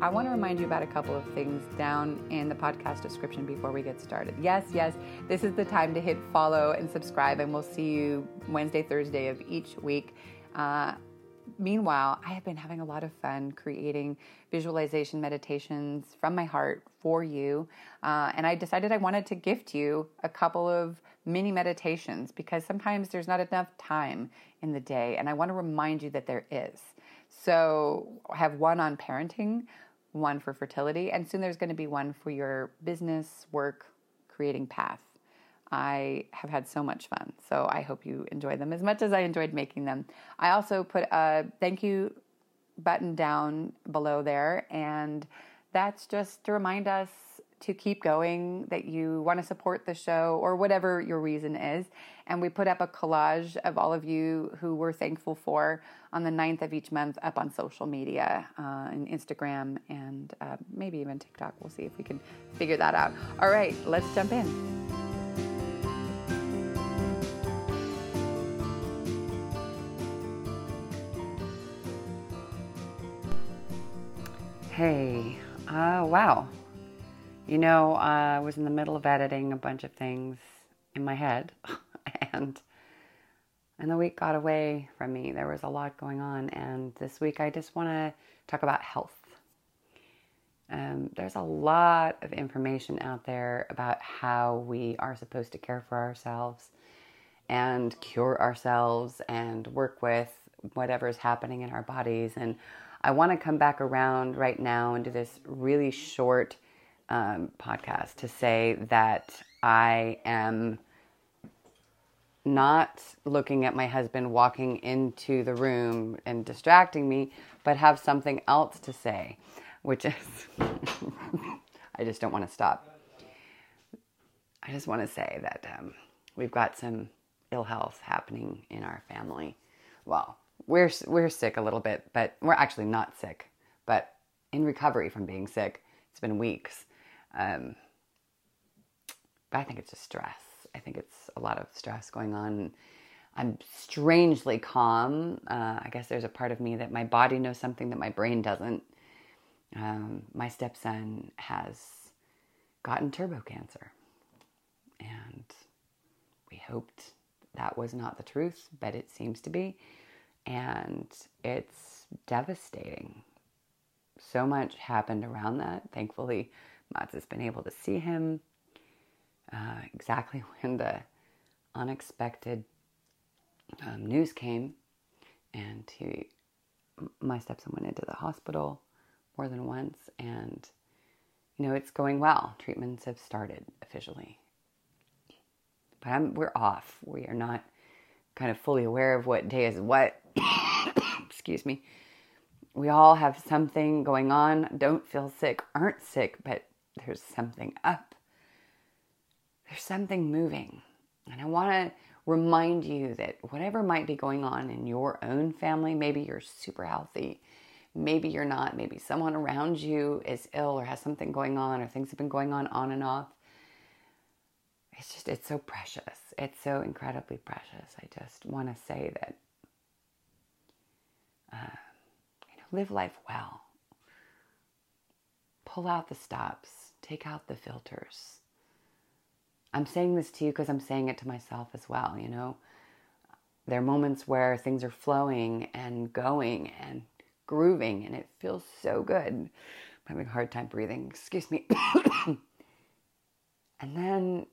I want to remind you about a couple of things down in the podcast description before we get started. Yes, yes, this is the time to hit follow and subscribe, and we'll see you Wednesday, Thursday of each week. Uh, meanwhile, I have been having a lot of fun creating visualization meditations from my heart for you. Uh, and I decided I wanted to gift you a couple of mini meditations because sometimes there's not enough time in the day. And I want to remind you that there is. So I have one on parenting, one for fertility, and soon there's going to be one for your business, work, creating path. I have had so much fun. So I hope you enjoy them as much as I enjoyed making them. I also put a thank you button down below there, and that's just to remind us to keep going, that you want to support the show or whatever your reason is. And we put up a collage of all of you who we're thankful for on the 9th of each month up on social media, uh, Instagram, and uh, maybe even TikTok. We'll see if we can figure that out. All right, let's jump in. Hey, uh, wow. You know, uh, I was in the middle of editing a bunch of things in my head, and and the week got away from me. There was a lot going on, and this week I just want to talk about health. Um, there's a lot of information out there about how we are supposed to care for ourselves and cure ourselves and work with whatever is happening in our bodies and I want to come back around right now and do this really short um, podcast to say that I am not looking at my husband walking into the room and distracting me, but have something else to say, which is I just don't want to stop. I just want to say that um, we've got some ill health happening in our family. Well, we're we're sick a little bit, but we're actually not sick, but in recovery from being sick. It's been weeks. Um, but I think it's just stress. I think it's a lot of stress going on. I'm strangely calm. Uh, I guess there's a part of me that my body knows something that my brain doesn't. Um, my stepson has gotten turbo cancer, and we hoped that was not the truth, but it seems to be and it's devastating. So much happened around that. Thankfully, Mats has been able to see him uh, exactly when the unexpected um, news came, and he, my stepson went into the hospital more than once, and you know it's going well. Treatments have started officially, but I'm, we're off. We are not kind of fully aware of what day is what excuse me, we all have something going on. Don't feel sick, aren't sick, but there's something up. There's something moving. And I want to remind you that whatever might be going on in your own family, maybe you're super healthy, maybe you're not, maybe someone around you is ill or has something going on or things have been going on on and off. It's just, it's so precious. It's so incredibly precious. I just want to say that uh, you know, live life well. Pull out the stops, take out the filters. I'm saying this to you because I'm saying it to myself as well, you know. There are moments where things are flowing and going and grooving, and it feels so good. I'm having a hard time breathing, excuse me. and then,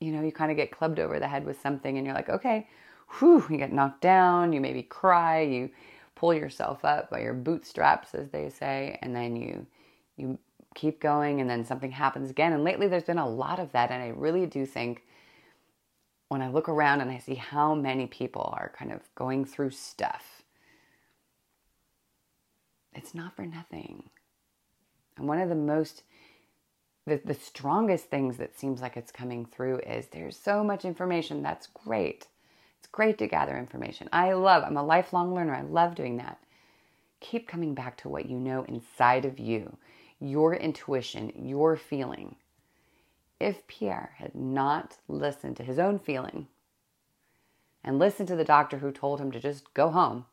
you know, you kind of get clubbed over the head with something, and you're like, okay, whew, you get knocked down, you maybe cry, you pull yourself up by your bootstraps, as they say, and then you you keep going, and then something happens again. And lately, there's been a lot of that, and I really do think when I look around and I see how many people are kind of going through stuff, it's not for nothing. And one of the most the, the strongest things that seems like it's coming through is there's so much information. That's great. It's great to gather information. I love, I'm a lifelong learner. I love doing that. Keep coming back to what you know inside of you, your intuition, your feeling. If Pierre had not listened to his own feeling and listened to the doctor who told him to just go home,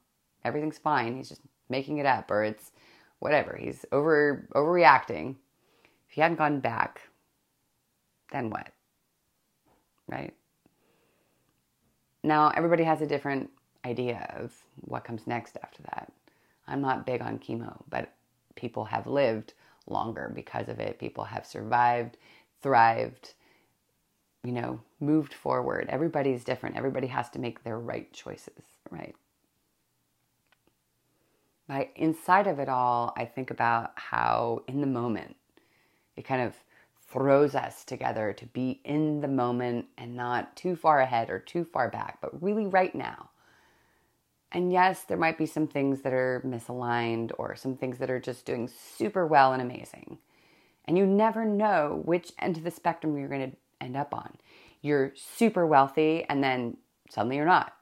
everything's fine, he's just making it up, or it's whatever, he's over overreacting if he hadn't gone back, then what? Right? Now, everybody has a different idea of what comes next after that. I'm not big on chemo, but people have lived longer because of it. People have survived, thrived, you know, moved forward. Everybody's different. Everybody has to make their right choices, right? But inside of it all, I think about how in the moment, it kind of throws us together to be in the moment and not too far ahead or too far back, but really right now. And yes, there might be some things that are misaligned or some things that are just doing super well and amazing. And you never know which end of the spectrum you're going to end up on. You're super wealthy and then suddenly you're not.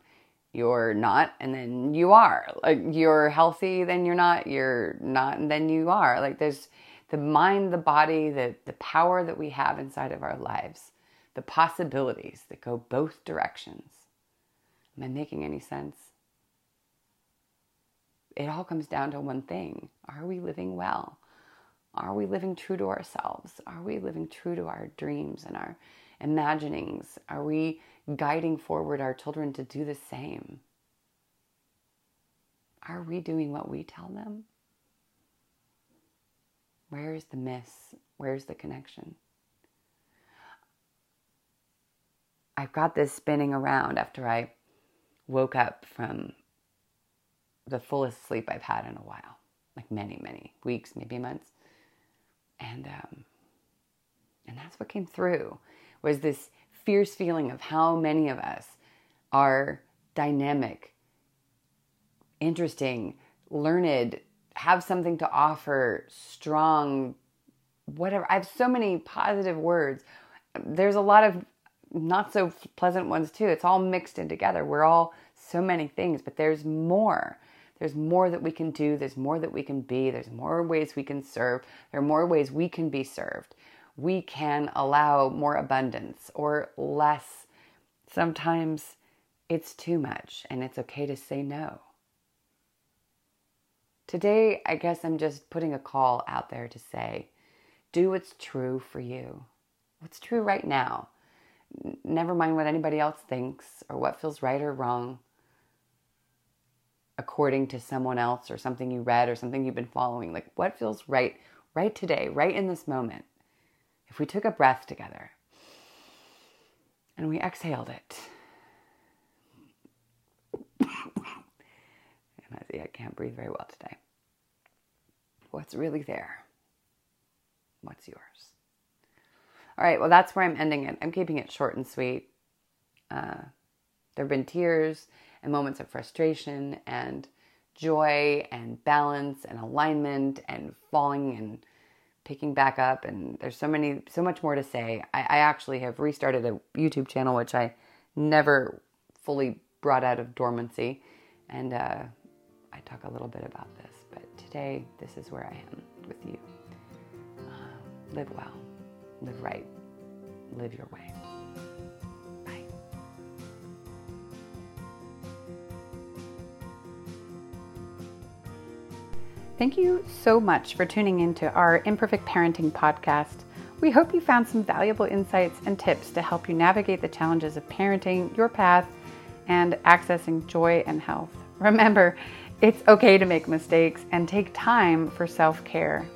You're not and then you are. Like you're healthy, then you're not. You're not and then you are. Like there's the mind, the body, the, the power that we have inside of our lives, the possibilities that go both directions. Am I making any sense? It all comes down to one thing Are we living well? Are we living true to ourselves? Are we living true to our dreams and our imaginings? Are we guiding forward our children to do the same? Are we doing what we tell them? Where's the miss? Where's the connection? I've got this spinning around after I woke up from the fullest sleep I've had in a while, like many, many weeks, maybe months. And um, and that's what came through was this fierce feeling of how many of us are dynamic, interesting, learned, have something to offer, strong, whatever. I have so many positive words. There's a lot of not so pleasant ones too. It's all mixed in together. We're all so many things, but there's more. There's more that we can do. There's more that we can be. There's more ways we can serve. There are more ways we can be served. We can allow more abundance or less. Sometimes it's too much, and it's okay to say no. Today, I guess I'm just putting a call out there to say, do what's true for you. What's true right now. Never mind what anybody else thinks or what feels right or wrong according to someone else or something you read or something you've been following. Like what feels right right today, right in this moment. If we took a breath together and we exhaled it. and I see I can't breathe very well today what's really there. What's yours? All right, well, that's where I'm ending it. I'm keeping it short and sweet. Uh, there have been tears and moments of frustration and joy and balance and alignment and falling and picking back up. And there's so many, so much more to say. I, I actually have restarted a YouTube channel, which I never fully brought out of dormancy. And uh, I talk a little bit about this but today, this is where I am with you. Uh, live well, live right, live your way. Thank you so much for tuning into our Imperfect Parenting podcast. We hope you found some valuable insights and tips to help you navigate the challenges of parenting, your path, and accessing joy and health. Remember, it's okay to make mistakes and take time for self care.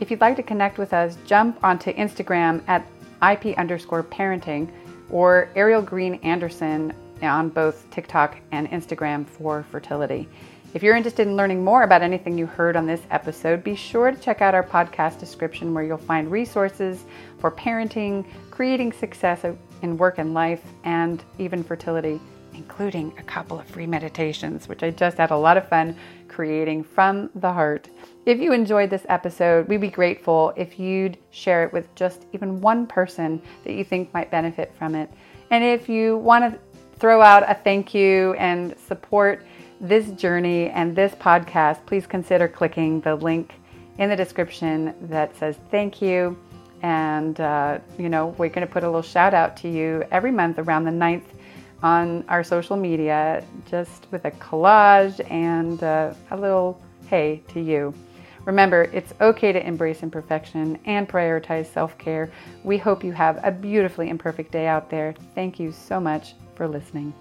If you'd like to connect with us, jump onto Instagram at IP underscore parenting or Ariel Green Andersson on both TikTok and Instagram for fertility. If you're interested in learning more about anything you heard on this episode, be sure to check out our podcast description where you'll find resources for parenting, creating success in work and life, and even fertility including a couple of free meditations, which I just had a lot of fun creating from the heart. If you enjoyed this episode, we'd be grateful if you'd share it with just even one person that you think might benefit from it. And if you want to throw out a thank you and support this journey and this podcast, please consider clicking the link in the description that says thank you. And, uh, you know, we're going to put a little shout out to you every month around the 9th on our social media, just with a collage and uh, a little hey to you. Remember, it's okay to embrace imperfection and prioritize self care. We hope you have a beautifully imperfect day out there. Thank you so much for listening.